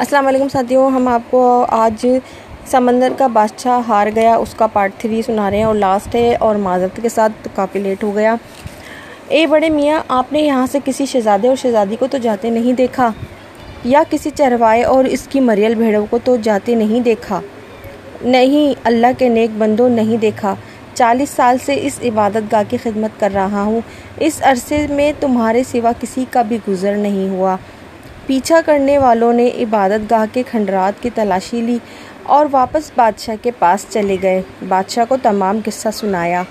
السلام علیکم ساتھیوں، ہم آپ کو آج سمندر کا بادشاہ ہار گیا، اس کا پارٹ تھری سنا رہے ہیں اور لاسٹ ہے اور معذرت کے ساتھ کافی لیٹ ہو گیا۔ اے بڑے میاں، آپ نے یہاں سے کسی شہزادے اور شہزادی کو تو جاتے نہیں دیکھا؟ یا کسی چروائے اور اس کی مریل بھیڑوں کو تو جاتے نہیں دیکھا؟ نہیں، اللہ کے نیک بندوں نہیں دیکھا۔ چالیس سال سے اس عبادت گاہ کی خدمت کر رہا ہوں۔ اس عرصے میں تمہارے سوا کسی کا بھی گزر نہیں ہوا۔ پیچھا کرنے والوں نے عبادت گاہ کے کھنڈرات کی تلاشی لی اور واپس بادشاہ کے پاس چلے گئے۔ بادشاہ کو تمام قصہ سنایا۔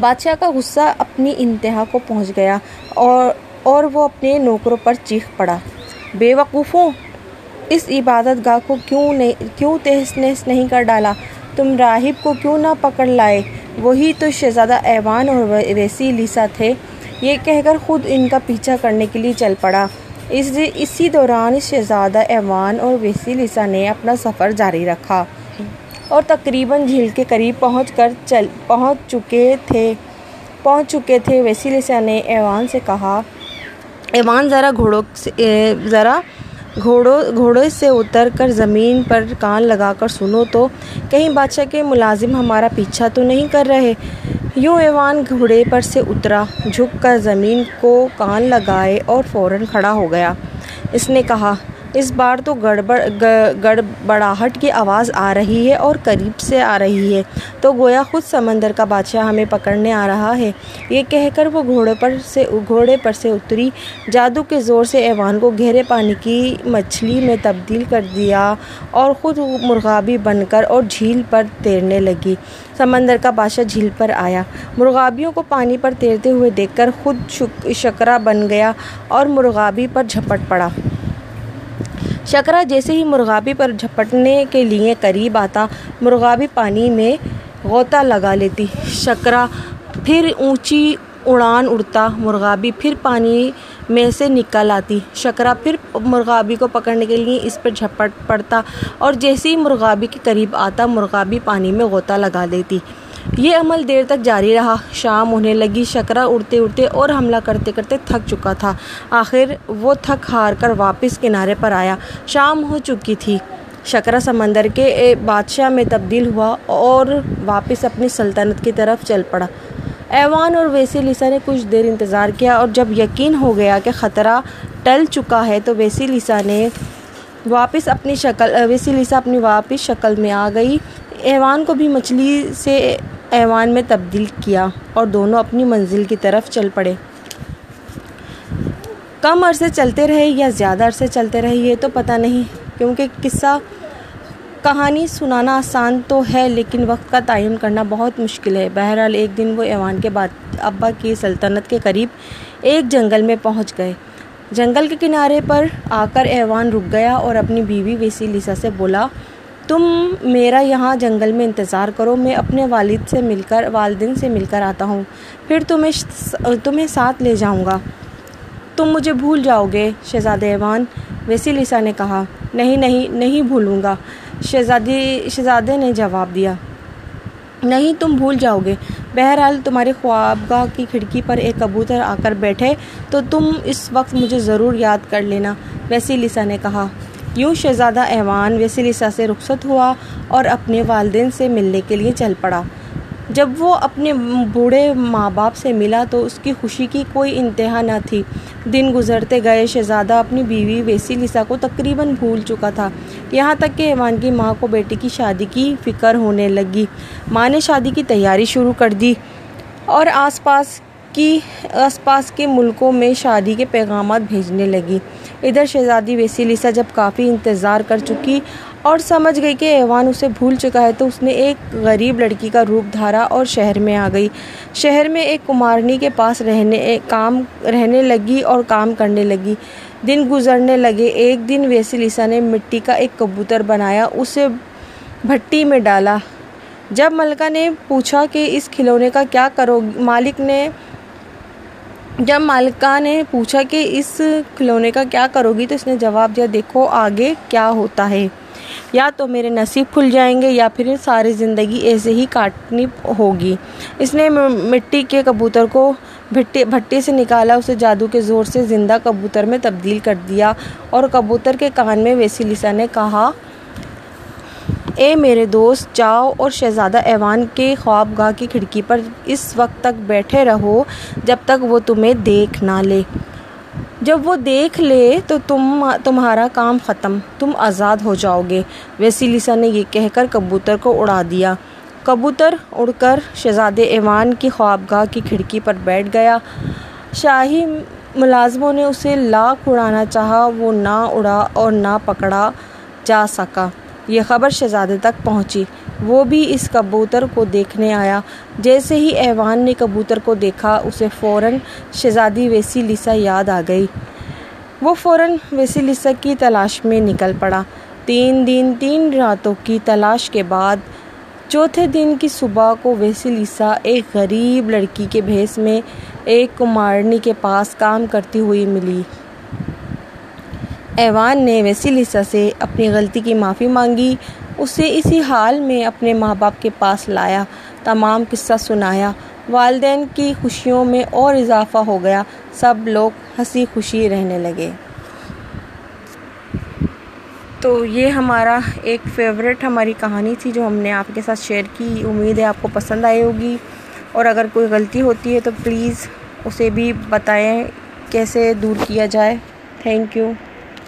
بادشاہ کا غصہ اپنی انتہا کو پہنچ گیا اور اور وہ اپنے نوکروں پر چیخ پڑا۔ بے وقوفوں، اس عبادت گاہ کو کیوں نہیں کیوں تہس نہس نہیں کر ڈالا؟ تم راہب کو کیوں نہ پکڑ لائے؟ وہی تو شہزادہ ایوان اور ویسی لیسا تھے۔ یہ کہہ کر خود ان کا پیچھا کرنے کے لیے چل پڑا۔ اس اسی دوران شہزادہ ایوان اور ویسیلیسا نے اپنا سفر جاری رکھا اور تقریباً جھیل کے قریب پہنچ کر چل پہنچ چکے تھے۔ پہنچ چکے تھے۔ ویسیلیسا نے ایوان سے کہا، ایوان، ذرا گھوڑوں سے ذرا گھوڑوں گھوڑے سے اتر کر زمین پر کان لگا کر سنو تو کہیں بادشاہ کے ملازم ہمارا پیچھا تو نہیں کر رہے؟ یوں ایوان گھوڑے پر سے اترا، جھک کر زمین کو کان لگائے اور فوراً کھڑا ہو گیا۔ اس نے کہا اس بار تو گڑبڑ گڑبڑاہٹ کی آواز آ رہی ہے اور قریب سے آ رہی ہے۔ تو گویا خود سمندر کا بادشاہ ہمیں پکڑنے آ رہا ہے۔ یہ کہہ کر وہ گھوڑے پر سے، گھوڑے پر سے اتری۔ جادو کے زور سے ایوان کو گہرے پانی کی مچھلی میں تبدیل کر دیا اور خود مرغابی بن کر اور جھیل پر تیرنے لگی۔ سمندر کا بادشاہ جھیل پر آیا۔ مرغابیوں کو پانی پر تیرتے ہوئے دیکھ کر خود شکرا بن گیا اور مرغابی پر جھپٹ پڑا۔ شکرا جیسے ہی مرغابی پر جھپٹنے کے لیے قریب آتا، مرغابی پانی میں غوطہ لگا لیتی۔ شکرا، پھر اونچی اڑان اڑتا، مرغابی پھر پانی میں سے نکل آتی۔ شکرا پھر مرغابی کو پکڑنے کے لیے اس پر جھپٹ پڑتا اور جیسے ہی مرغابی کے قریب آتا، مرغابی پانی میں غوطہ لگا دیتی یہ عمل دیر تک جاری رہا۔ شام ہونے لگی شکرا اڑتے اڑتے اور حملہ کرتے کرتے تھک چکا تھا۔ آخر وہ تھک ہار کر واپس کنارے پر آیا۔ شام ہو چکی تھی۔ شکرا سمندر کے بادشاہ میں تبدیل ہوا اور واپس اپنی سلطنت کی طرف چل پڑا۔ ایوان اور ویسی لیسا نے کچھ دیر انتظار کیا اور جب یقین ہو گیا کہ خطرہ ٹل چکا ہے تو ویسی لیسا نے واپس اپنی شکل، ویسی لیسا اپنی واپس شکل میں آ گئی۔ ایوان کو بھی مچھلی سے ایوان میں تبدیل کیا اور دونوں اپنی منزل کی طرف چل پڑے۔ کم عرصے چلتے رہے یا زیادہ عرصے چلتے رہے یہ تو پتہ نہیں، کیونکہ قصہ کہانی سنانا آسان تو ہے، لیکن وقت کا تعین کرنا بہت مشکل ہے۔ بہرحال ایک دن وہ ایوان کے بعد ابا کی سلطنت کے قریب ایک جنگل میں پہنچ گئے۔ جنگل کے کنارے پر آ کر ایوان رک گیا اور اپنی بیوی ویسی لیسا سے بولا تم میرا یہاں جنگل میں انتظار کرو، میں اپنے والد سے مل کر، والدین سے مل کر آتا ہوں۔ پھر تمہیں تمہیں ساتھ لے جاؤں گا۔ تم مجھے بھول جاؤ گے شہزادہ ایوان۔ ویسی لیسا نے کہا۔ نہیں نہیں نہیں بھولوں گا۔ شہزادی، شہزادے نے جواب دیا۔ نہیں، تم بھول جاؤ گے۔ بہرحال تمہاری خوابگاہ کی کھڑکی پر ایک کبوتر آ کر بیٹھے، تو تم اس وقت مجھے ضرور یاد کر لینا۔ ویسی لیسا نے کہا۔ یوں شہزادہ ایوان ویسیلیسا سے رخصت ہوا اور اپنے والدین سے ملنے کے لیے چل پڑا۔ جب وہ اپنے بوڑھے ماں باپ سے ملا تو اس کی خوشی کی کوئی انتہا نہ تھی۔ دن گزرتے گئے، شہزادہ اپنی بیوی ویسیلیسا کو تقریباً بھول چکا تھا۔ یہاں تک کہ ایوان کی ماں کو بیٹی کی شادی کی فکر ہونے لگی۔ ماں نے شادی کی تیاری شروع کر دی اور آس پاس کی آس پاس کے ملکوں میں شادی کے پیغامات بھیجنے لگی۔ ادھر شہزادی ویسیلیسا جب کافی انتظار کر چکی اور سمجھ گئی کہ ایوان اسے بھول چکا ہے تو اس نے ایک غریب لڑکی کا روپ دھارا اور شہر میں آ گئی۔ شہر میں ایک کمارنی کے پاس رہنے، کام رہنے لگی اور کام کرنے لگی۔ دن گزرنے لگے۔ ایک دن ویسیلیسا نے مٹی کا ایک کبوتر بنایا، اسے بھٹی میں ڈالا۔ جب ملکہ نے پوچھا کہ اس کھلونے کا کیا کرو، مالک نے جب مالکہ نے پوچھا کہ اس کھلونے کا کیا کرو گی تو اس نے جواب دیا، دیکھو آگے کیا ہوتا ہے۔ یا تو میرے نصیب کھل جائیں گے یا پھر ساری زندگی ایسے ہی کاٹنی ہوگی۔ اس نے مٹی کے کبوتر کو بھٹے بھٹے سے نکالا، اسے جادو کے زور سے زندہ کبوتر میں تبدیل کر دیا اور کبوتر کے کان میں ویسیلیسا نے کہا اے میرے دوست، جاؤ اور شہزادہ ایوان کے خواب گاہ کی کھڑکی پر اس وقت تک بیٹھے رہو جب تک وہ تمہیں دیکھ نہ لے۔ جب وہ دیکھ لے تو تم، تمہارا کام ختم، تم آزاد ہو جاؤ گے۔ ویسیلیسا نے یہ کہہ کر کبوتر کو اڑا دیا۔ کبوتر اڑ کر شہزادے ایوان کی خوابگاہ کی کھڑکی پر بیٹھ گیا۔ شاہی ملازموں نے اسے لاکھ اڑانا چاہا، وہ نہ اڑا اور نہ پکڑا جا سکا۔ یہ خبر شہزادے تک پہنچی۔ وہ بھی اس کبوتر کو دیکھنے آیا۔ جیسے ہی ایوان نے کبوتر کو دیکھا، اسے فوراً شہزادی ویسیلیسا یاد آ گئی۔ وہ فوراً ویسیلیسا کی تلاش میں نکل پڑا۔ تین دن، تین راتوں کی تلاش کے بعد چوتھے دن کی صبح کو ویسیلیسا ایک غریب لڑکی کے بھیس میں ایک کمارنی کے پاس کام کرتی ہوئی ملی۔ ایوان نے ویسیلیسا سے اپنی غلطی کی معافی مانگی، اسے اسی حال میں اپنے ماں باپ کے پاس لایا، تمام قصہ سنایا، والدین کی خوشیوں میں اور اضافہ ہو گیا، سب لوگ ہنسی خوشی رہنے لگے۔ تو یہ ہمارا ایک فیوریٹ ہماری کہانی تھی جو ہم نے آپ کے ساتھ شیئر کی۔ امید ہے آپ کو پسند آئی ہوگی۔ اور اگر کوئی غلطی ہوتی ہے تو پلیز اسے بھی بتائیں کیسے دور کیا جائے۔ Thank you